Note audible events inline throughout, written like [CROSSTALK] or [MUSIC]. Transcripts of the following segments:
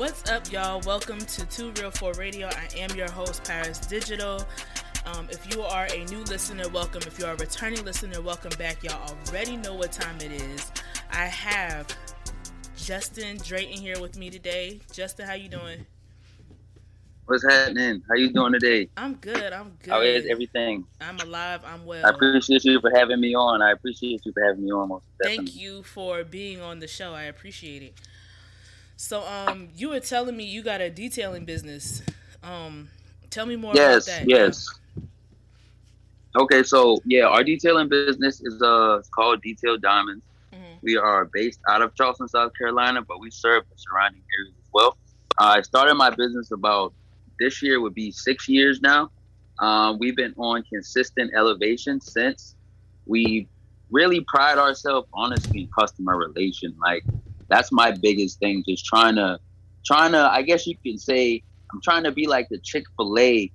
What's up, y'all? Welcome to Two Real Four Radio. I am your host, Paris Digital. Um, if you are a new listener, welcome. If you are a returning listener, welcome back. Y'all already know what time it is. I have Justin Drayton here with me today. Justin, how you doing? What's happening? How you doing today? I'm good. I'm good. How is everything? I'm alive. I'm well. I appreciate you for having me on. I appreciate you for having me on. Thank you for being on the show. I appreciate it. So, um, you were telling me you got a detailing business. Um, tell me more Yes, about that. yes. Okay, so yeah, our detailing business is uh it's called Detail Diamonds. Mhm. We are based out of Charleston, South Carolina, but we serve the surrounding areas as well. I started my business about this year would be six years now. Um, we've been on consistent elevation since. We really pride ourselves honestly in customer relation. Like that's my biggest thing. Just trying to, trying to. I guess you can say I'm trying to be like the Chick Fil A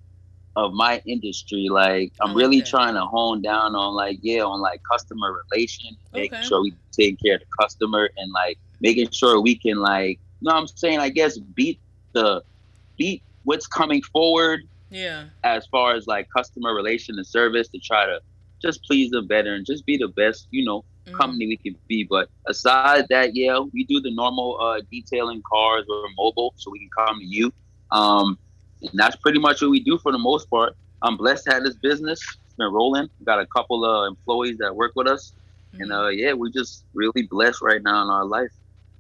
of my industry. Like I'm like really trying to hone down on like yeah, on like customer relation, making Okay. sure we take care of the customer and like making sure we can like you know what I'm saying, I guess beat the beat what's coming forward Yeah. as far as like customer relation and service to try to just please them better and just be the best, you know, Mhm. company we can be. But aside that, yeah, we do the normal uh, detailing cars or mobile, so we can come to you. Um, and that's pretty much what we do for the most part. I'm blessed to have this business. It's been rolling. We got a couple of employees that work with us, and Mhm. uh, yeah, we're just really blessed right now in our life.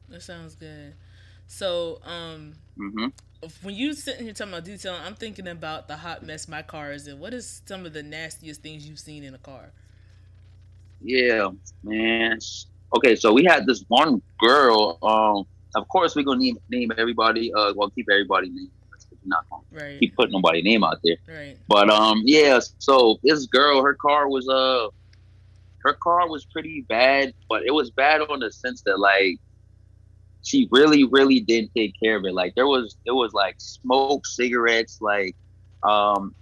That sounds good. So, um, hmm when you sitting here talking about detailing, I'm thinking about the hot mess my car is in. What is some of the nastiest things you've seen in a car? Yeah, man. Okay, so we had this one girl. Um, of course, we're gonna name, name everybody. Uh, well, keep everybody name. Not gonna Right. keep putting nobody name out there. Right. But um, yeah. So this girl, her car was uh, her car was pretty bad, but it was bad on the sense that like she really, really didn't take care of it. Like there was, it was like smoke, cigarettes, like um,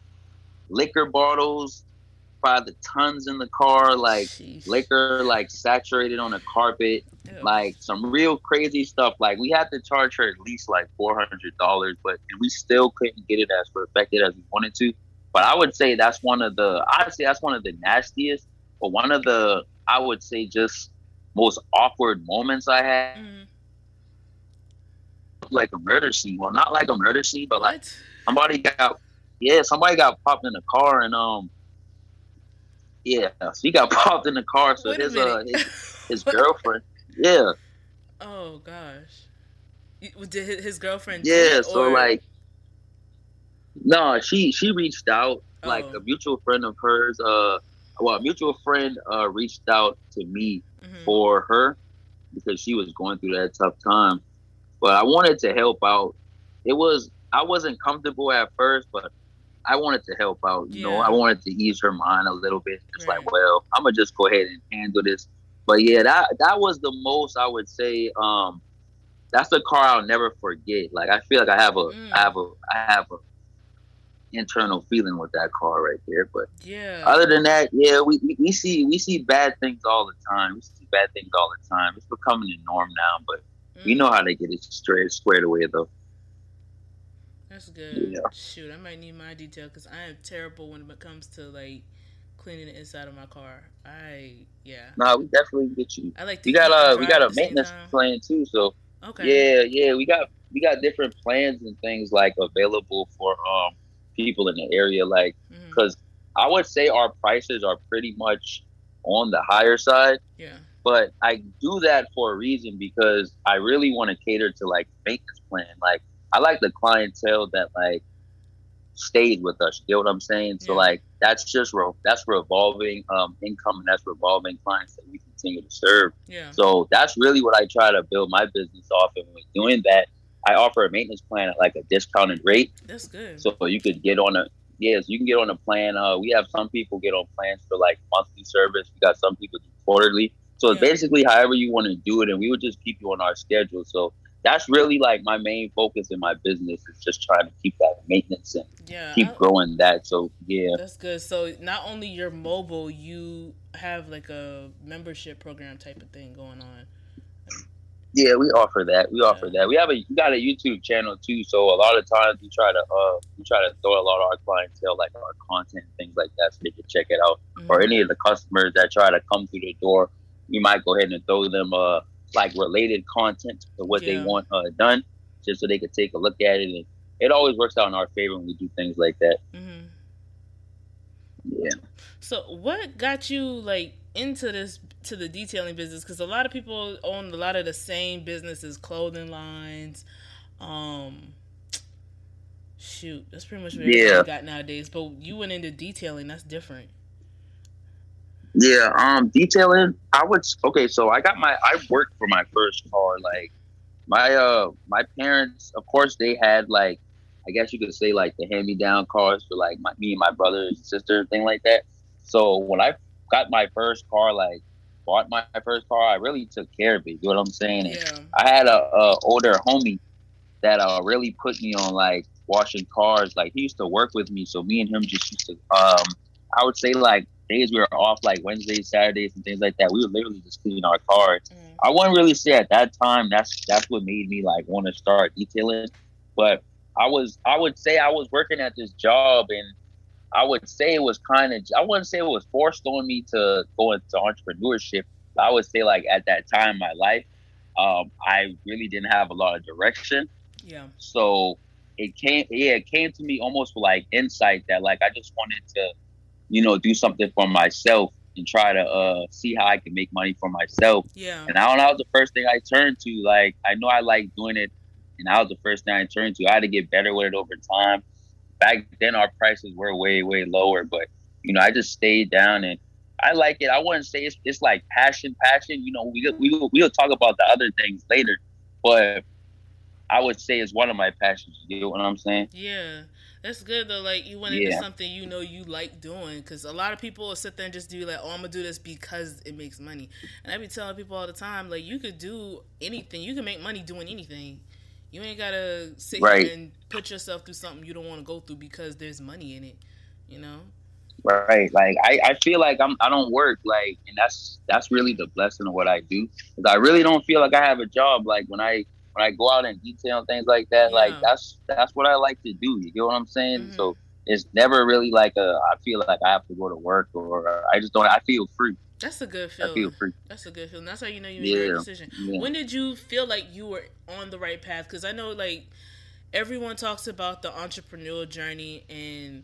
liquor bottles by the tons in the car, like Sheesh. liquor like saturated on the carpet, Ew. like some real crazy stuff. Like we had to charge her at least like four hundred dollars, but we still couldn't get it as perfected as we wanted to. But I would say that's one of the honestly that's one of the nastiest, but one of the I would say just most awkward moments I had. Mhm. Like a murder scene. Well, not like a murder scene, but like What? somebody got yeah, somebody got popped in the car and um yeah, so he got [LAUGHS] popped in the car. So his uh his, [LAUGHS] his girlfriend, yeah, oh gosh. You- Did his- girlfriend? yeah. So like, no, she she reached out like Oh. a mutual friend of hers. Uh, well, a mutual friend uh reached out to me Mhm. for her because she was going through that tough time. But I wanted to help out. It was I wasn't comfortable at first, but I wanted to help out. You know, I wanted to ease her mind a little bit. It's Right. like, well, I'm gonna just go ahead and handle this. But yeah, that that was the most I would say. Um, that's the car I'll never forget. Like I feel like I have a, Mm. I have a, I have a internal feeling with that car right there. But yeah. other than that, yeah, we, we, we see we see bad things all the time. We see bad things all the time. It's becoming the norm now, but we Mm, know how to get it straight squared away though. That's good. Yeah. Shoot, I might need my detail because I am terrible when it comes to like cleaning the inside of my car. I yeah. Nah, we definitely get you. I like to. We got a uh we got a maintenance plan too, so Okay. yeah, yeah, we got we got different plans and things like available for um people in the area like because I would say our prices are pretty much on the higher side. Yeah. But I do that for a reason because I really want to cater to like maintenance plan. Like I like the clientele that like stayed with us. You know what I'm saying? So like that's just re- that's revolving um, income and that's revolving clients that we continue to serve. Yeah. So that's really what I try to build my business off. And with doing that, I offer a maintenance plan at like a discounted rate. That's good. So you could get on a yes, you can get on a plan. Uh, we have some people get on plans for like monthly service. We got some people do quarterly. So it's basically however you want to do it, and we would just keep you on our schedule. So that's really like my main focus in my business is just trying to keep that maintenance and yeah. keep I- growing that. So yeah, That's good. So not only you're mobile, you have like a membership program type of thing going on. yeah, we offer that. We offer Yeah. that. We have a we got a YouTube channel too. So a lot of times we try to uh we try to throw a lot of our clientele like our content things like that so they can check it out. or Mhm. any of the customers that try to come through the door, we might go ahead and throw them uh like related content to what they want uh, done, just so they could take a look at it. And it always works out in our favor when we do things like that. Mm-hmm. Yeah. So what got you like into this to the detailing business? Because a lot of people own a lot of the same businesses, clothing lines. Um, shoot, that's pretty much what Yeah. got nowadays. But you went into detailing. That's different. Yeah, um, detailing. I would okay. So I got my. I worked for my first car. Like my uh, my parents, of course, they had like, I guess you could say like the hand me down cars for like my me and my brother and sister, thing like that. So when I got my first car, like bought my first car, I really took care of it. You know what I'm saying? Yeah. I had a, a older homie that uh really put me on like washing cars. Like he used to work with me, so me and him just used to um I would say like days we were off like Wednesdays, Saturdays and things like that. We would literally just clean our cars. Mhm. I wouldn't really say at that time that's that's what made me like want to start detailing. But I was I would say I was working at this job and I would say it was kind of I wouldn't say it was forced on me to go into entrepreneurship. But I would say like at that time in my life, um, I really didn't have a lot of direction. Yeah. So it came yeah, it came to me almost like insight that like I just wanted to, you know, do something for myself and try to uh see how I can make money for myself. Yeah. And I don't know, that was the first thing I turned to. Like I know I like doing it and that was the first thing I turned to. I had to get better with it over time. Back then our prices were way, way lower, but you know, I just stayed down and I like it. I wouldn't say it's, it's like passion, passion. You know, we we we'll talk about the other things later, but I would say it's one of my passions. You know what I'm saying? Yeah, that's good though. Like you went into Yeah. something you know you like doing, because a lot of people will sit there and just do like, "Oh, I'm gonna do this because it makes money." And I be telling people all the time, like, you could do anything. You can make money doing anything. You ain't gotta sit Right. here and put yourself through something you don't want to go through because there's money in it. You know? Right. Like I, I feel like I'm I don't work like and that's that's really the blessing of what I do. 'Cause I really don't feel like I have a job. Like when I when I go out and detail and things like that, like that's that's what I like to do. You know what I'm saying? Mhm. So it's never really like a I feel like I have to go to work or I just don't I feel free. That's a good feeling. I feel free. That's a good feeling. That's how you know you made the Yeah. right decision. Yeah. When did you feel like you were on the right path? Because I know like everyone talks about the entrepreneurial journey, and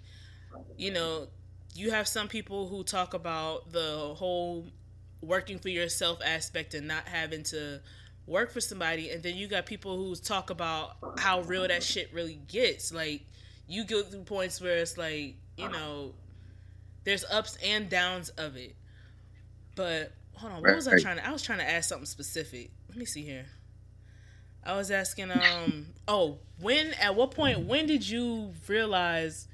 you know, you have some people who talk about the whole working for yourself aspect and not having to work for somebody, and then you got people who talk about how real that shit really gets. Like you go through points where it's like you know, there's ups and downs of it. But hold on, what was I trying to? I was trying to ask something specific. Let me see here. I was asking, um, oh, when? At what point? When did you realize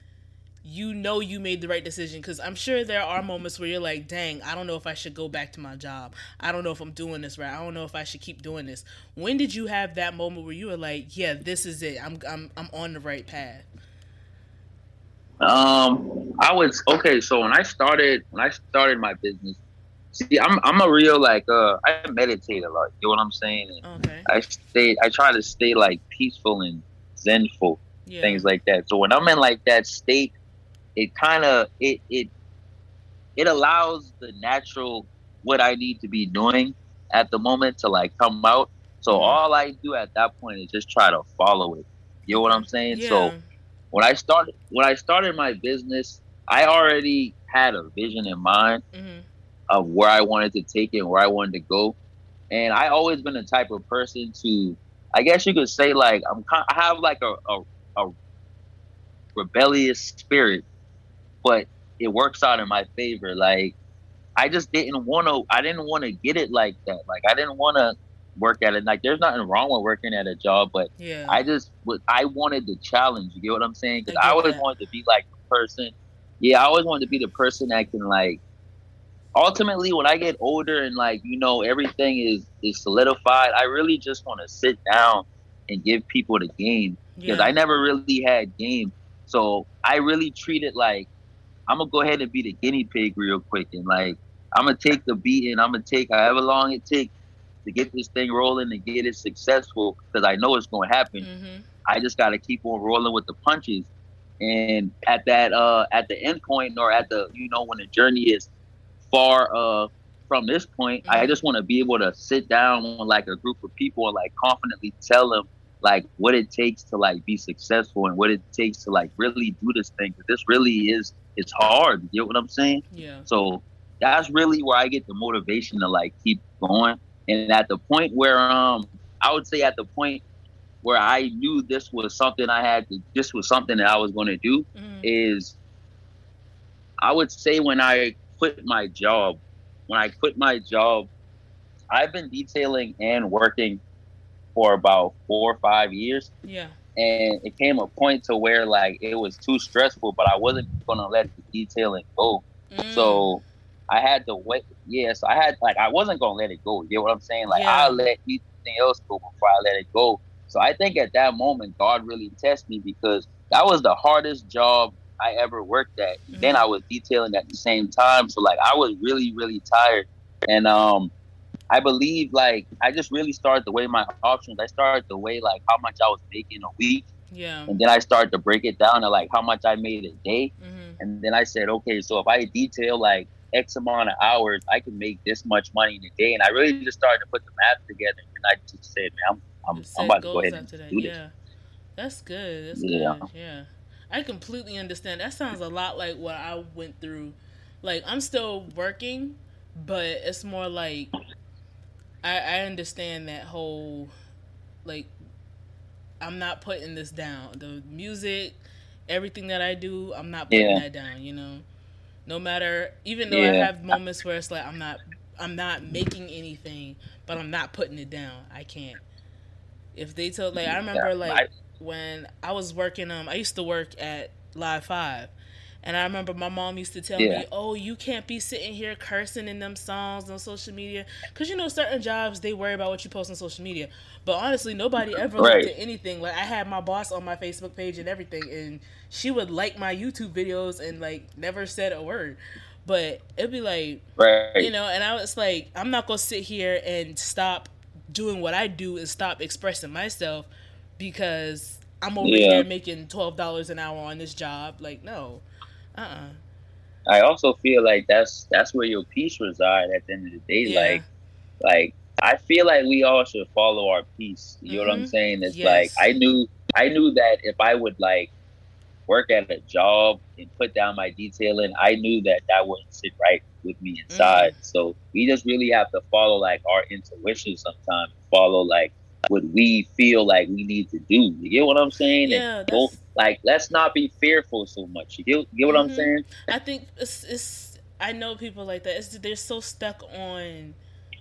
you know you made the right decision? Because I'm sure there are moments where you're like, dang, I don't know if I should go back to my job. I don't know if I'm doing this right. I don't know if I should keep doing this. When did you have that moment where you were like, yeah, this is it. I'm I'm I'm on the right path. Um, I was okay. So when I started, when I started my business, see, I'm I'm a real like uh, I meditate a lot. You know what I'm saying? And Okay. I stay, I try to stay like peaceful and zenful, Yeah. things like that. So when I'm in like that state, it kind of it it it allows the natural what I need to be doing at the moment to like come out. So Mhm. all I do at that point is just try to follow it. You know what I'm saying? Yeah. So when I started when I started my business, I already had a vision in mind hmm of where I wanted to take it and where I wanted to go. And I always been the type of person to I guess you could say like I'm I have like a, a, a rebellious spirit, but it works out in my favor. Like I just didn't want to. I didn't want to get it like that. Like I didn't want to work at it. Like there's nothing wrong with working at a job, but yeah. I just was. I wanted the challenge. You get what I'm saying? Because I I, always that. wanted to be like the person. Yeah, I always wanted to be the person that can like. Ultimately, when I get older and like you know everything is is solidified, I really just want to sit down and give people the game because yeah. I never really had game. So I really treat it like I'm gonna go ahead and be the guinea pig real quick and like I'm gonna take the beat and I'm gonna take however long it takes to get this thing rolling and get it successful because I know it's gonna happen. Mhm. I just gotta keep on rolling with the punches. And at that uh at the end point or at the you know when the journey is far uh from this point, I Mhm. just want to be able to sit down with like a group of people and like confidently tell them like what it takes to like be successful and what it takes to like really do this thing. Cause this really is it's hard. You get what I'm saying? Yeah. So that's really where I get the motivation to like keep going. And at the point where um I would say at the point where I knew this was something I had to this was something that I was gonna do Mhm. is I would say when I quit my job, when I quit my job, I've been detailing and working for about four or five years Yeah. And it came a point to where like it was too stressful, but I wasn't gonna let the detailing go. Mm. So I had to wait. Yeah, so I had like I wasn't gonna let it go. You get what I'm saying? Like Yeah. I'll let anything else go before I let it go. So I think at that moment God really tested me because that was the hardest job I ever worked at. Mhm. Then I was detailing at the same time. So like I was really, really tired. And um I believe like I just really started to weigh my options. I started to weigh like how much I was making a week. yeah. And then I started to break it down to like how much I made a day. hmm And then I said, okay, so if I detail like X amount of hours, I can make this much money in a day. And I really just started to put the math together. And I just said, man, I'm, I'm, I'm about to go ahead and that. do this. Yeah. That's good. That's Yeah. good. Yeah. I completely understand. That sounds a lot like what I went through. Like I'm still working, but it's more like I I understand that whole like I'm not putting this down. The music, everything that I do, I'm not putting Yeah. that down, you know. No matter even though I have moments where it's like I'm not I'm not making anything, but I'm not putting it down. I can't. If they told like I remember Yeah, like I- when I was working um I used to work at Live 5 and I remember my mom used to tell Yeah. me, "Oh, you can't be sitting here cursing in them songs on social media, because you know certain jobs they worry about what you post on social media. But honestly, nobody ever Right. looked at anything. Like I had my boss on my Facebook page and everything, and she would like my YouTube videos and like never said a word. But it'd be like, Right. you know, and I was like, I'm not gonna sit here and stop doing what I do and stop expressing myself because I'm over Yeah. here making twelve dollars an hour on this job. Like, no, uh, uh I also feel like that's that's where your peace reside at the end of the day. Yeah. Like, like I feel like we all should follow our peace. You know what I'm Mhm. saying? It's Yes. like I knew I knew that if I would like work at a job and put down my detailing, I knew that that wouldn't sit right with me inside. Mm. So we just really have to follow like our intuition sometimes. Follow like what we feel like we need to do. You get what I'm saying? Yeah, And like let's not be fearful so much. You get, you get what I'm Mhm. saying? I think it's, it's I know people like that. It's they're so stuck on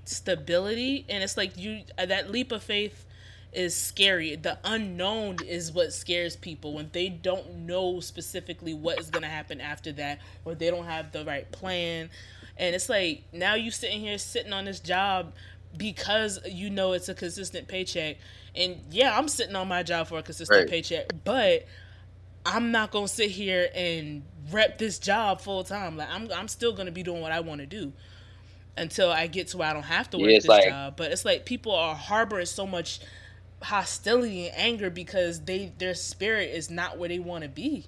stability, and it's like you that leap of faith is scary. The unknown is what scares people when they don't know specifically what is gonna happen after that, or they don't have the right plan. And it's like now you sitting here sitting on this job because you know it's a consistent paycheck. And yeah, I'm sitting on my job for a consistent Right. paycheck, but I'm not gonna sit here and rep this job full time. Like I'm, I'm still gonna be doing what I want to do until I get to where I don't have to Yeah, work it's this like- job. But it's like people are harboring so much hostility and anger because they their spirit is not where they want to be.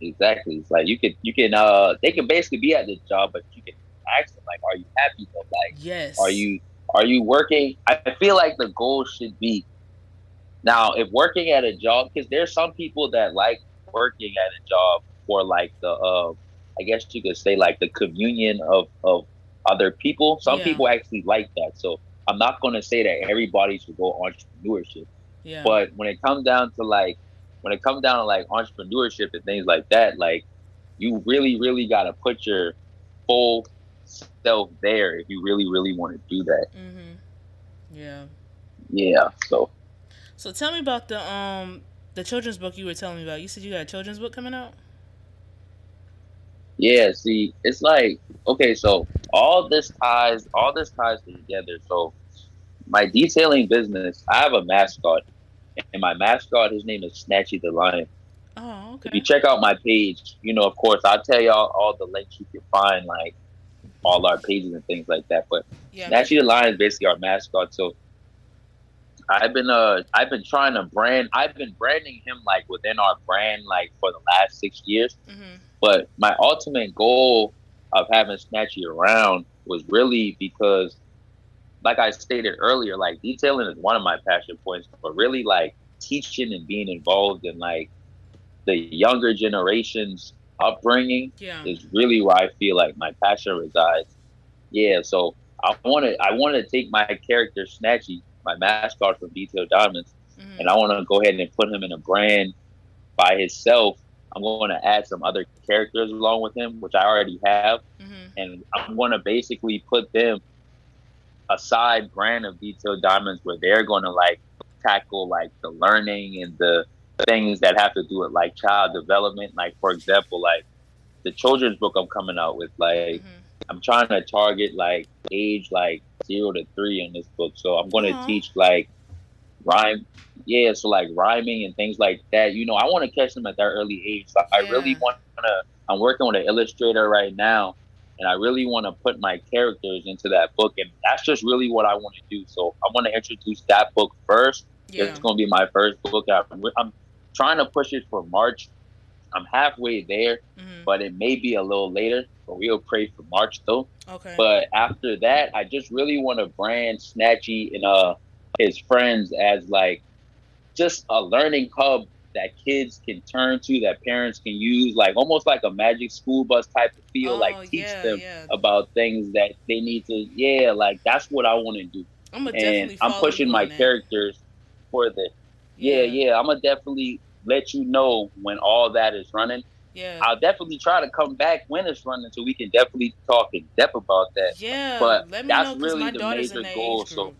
Exactly. It's like you can you can uh they can basically be at the job, but you can ask them like, are you happy though? Like, Yes. are you are you working? I feel like the goal should be now if working at a job because there's some people that like working at a job for like the uh I guess you could say like the communion of of other people. Some Yeah. people actually like that. So I'm not gonna say that everybody should go entrepreneurship. Yeah. But when it comes down to like when it comes down to like entrepreneurship and things like that, like you really, really gotta put your full self there if you really, really want to do that. Mm-hmm. Yeah. Yeah. So So tell me about the um the children's book you were telling me about. You said you got a children's book coming out. yeah, see, it's like okay, so all this ties all this ties together. So my detailing business, I have a mascot. And my mascot, his name is Snatchy the Lion. Oh, If you check out my page, you know, of course, I'll tell y'all all the links you can find, like all our pages and things like that. But Yeah. Snatchy the Lion is basically our mascot. So I've been uh I've been trying to brand I've been branding him like within our brand like for the last six years. Mhm. But my ultimate goal of having Snatchy around was really because like I stated earlier, like detailing is one of my passion points, but really like teaching and being involved in like the younger generation's upbringing Yeah. is really where I feel like my passion resides. Yeah, so I want to I want to take my character Snatchy, my mascot from Detail Diamonds, Mhm. and I want to go ahead and put him in a brand by himself. I'm going to add some other characters along with him, which I already have, Mhm. and I'm going to basically put them a side brand of Detail Diamonds where they're going to like tackle like the learning and the things that have to do with like child development. Like for example, like the children's book I'm coming out with, like Mhm. I'm trying to target like age like zero to three in this book. So I'm going to Aw. teach like rhyme, yeah. So like rhyming and things like that. You know, I want to catch them at that early age. So I really want to. I'm working with an illustrator right now, and I really want to put my characters into that book, and that's just really what I want to do. So I want to introduce that book first. Yeah. It's going to be my first book. I'm, I'm trying to push it for March. I'm halfway there, Mhm. but it may be a little later. But we'll pray for March though. Okay. But after that, I just really want to brand Snatchy and uh his friends as like just a learning hub that kids can turn to, that parents can use, like almost like a magic school bus type of feel, Oh, like teach yeah, them yeah. about things that they need to. Yeah, like that's what I want to do, I'm and definitely. I'm pushing my that. characters for the. Yeah, yeah, I'm gonna definitely let you know when all that is running. Yeah. I'll definitely try to come back when it's running, so we can definitely talk in depth about that. yeah. but let me that's know really my the daughter's major goal, age so-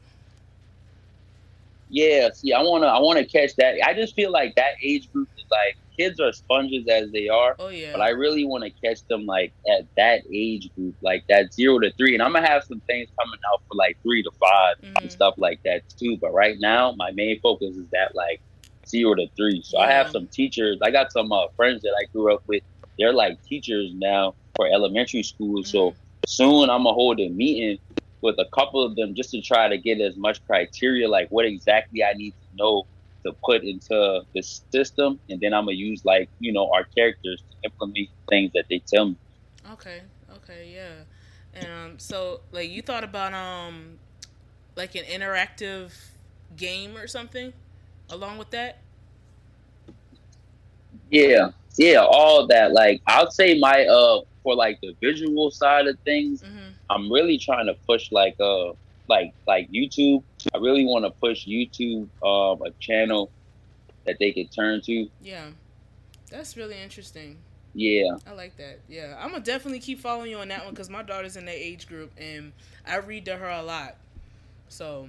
Yeah, see, I wanna, I wanna catch that. I just feel like that age group is like kids are sponges as they are, Oh yeah. but I really want to catch them like at that age group, like that zero to three. And I'm gonna have some things coming out for like three to 5 and Mhm. stuff like that too. But right now, my main focus is that like zero to three. So I have some teachers. I got some uh, friends that I grew up with. They're like teachers now for elementary school. So Mhm. soon I'm gonna hold a meeting with a couple of them just to try to get as much criteria, like what exactly I need to know to put into the system, and then I'm gonna use like you know our characters to implement things that they tell me. Okay. Okay. Yeah. And um, so like you thought about um, like an interactive game or something, along with that. Yeah, yeah, all that. Like I'll say my uh for like the visual side of things, Mm-hmm. I'm really trying to push like uh like like YouTube. I really want to push YouTube um a channel that they could turn to. Yeah. That's really interesting. Yeah. I like that. Yeah, I'm gonna definitely keep following you on that one because my daughter's in that age group and I read to her a lot. So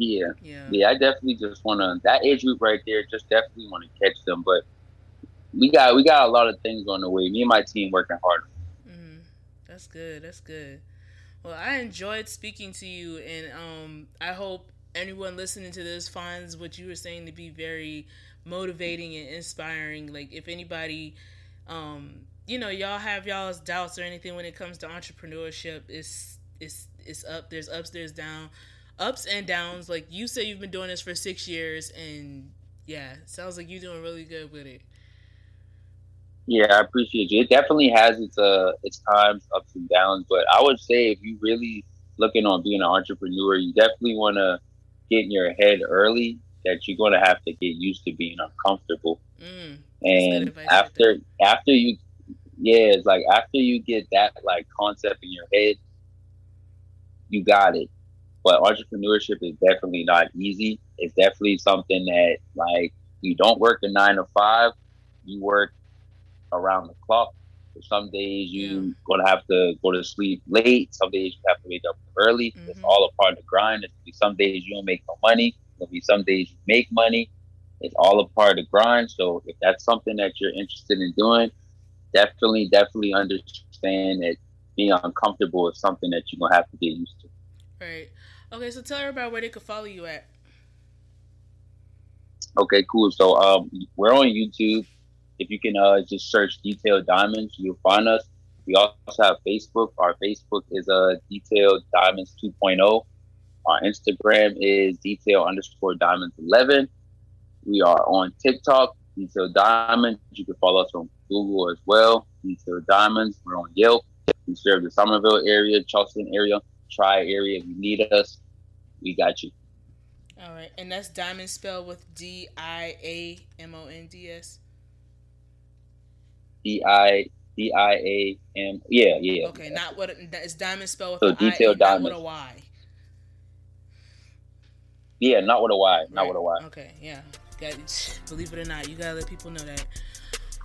Yeah. yeah, Yeah, I definitely just want to that age group right there. Just definitely want to catch them, but we got we got a lot of things on the way. Me and my team working hard. hmm that's good. That's good. Well, I enjoyed speaking to you, and um, I hope anyone listening to this finds what you were saying to be very motivating and inspiring. Like if anybody, um, you know, y'all have y'all's doubts or anything when it comes to entrepreneurship, it's it's it's up. There's ups, there's down, ups and downs. Like you say, you've been doing this for six years, and yeah, sounds like you're doing really good with it. Yeah, I appreciate you. It definitely has its uh its times ups and downs, but I would say if you're really looking on being an entrepreneur, you definitely want to get in your head early that you're going to have to get used to being uncomfortable. Mm, And advice right after after you, yeah, it's like after you get that like concept in your head, you got it. But entrepreneurship is definitely not easy. It's definitely something that like you don't work a nine to five, you work around the clock. So some days you yeah. gonna have to go to sleep late. Some days you have to wake up early. Mm-hmm. It's all a part of the grind. It's be some days you don't make no money. There'll be some days you make money. It's all a part of the grind. So if that's something that you're interested in doing, definitely, definitely understand that being uncomfortable is something that you're gonna have to get used to. Right. Okay, so tell everybody where they could follow you at. Okay, cool. So um, we're on YouTube. If you can uh, just search Detailed Diamonds, you'll find us. We also have Facebook. Our Facebook is uh, Detailed Diamonds 2.0. Our Instagram is Detail underscore Diamonds 11. We are on TikTok, Detailed Diamonds. You can follow us on Google as well, Detailed Diamonds. We're on Yelp. We serve the Summerville area, Charleston area, Tri area. If you need us, we got you. All right, and that's diamond spelled with D I A M O N D S. D I D I A M. Yeah, yeah. Okay, not what it's diamond spelled with so detailed diamond with a Y. Yeah, not with a Y. Not with a Y. Okay, yeah. Got, believe it or not, you gotta let people know that.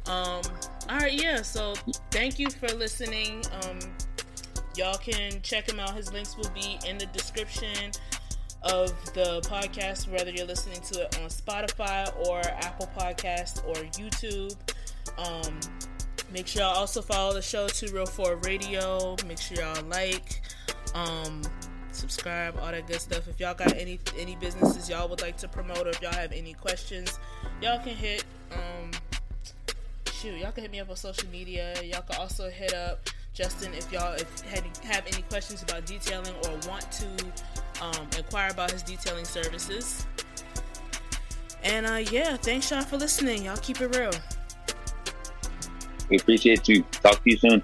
Um. All right, yeah. So thank you for listening. Um, y'all can check him out. His links will be in the description of the podcast, whether you're listening to it on Spotify or Apple Podcast or YouTube. Um, make sure y'all also follow the show Two Real Four Radio. Make sure y'all like, um, subscribe, all that good stuff. If y'all got any any businesses y'all would like to promote, or if y'all have any questions, y'all can hit. Um, shoot, y'all can hit me up on social media. Y'all can also hit up Justin if y'all if have any questions about detailing or want to um, inquire about his detailing services. And uh, yeah, thanks y'all for listening. Y'all keep it real. We appreciate you. Talk to you soon.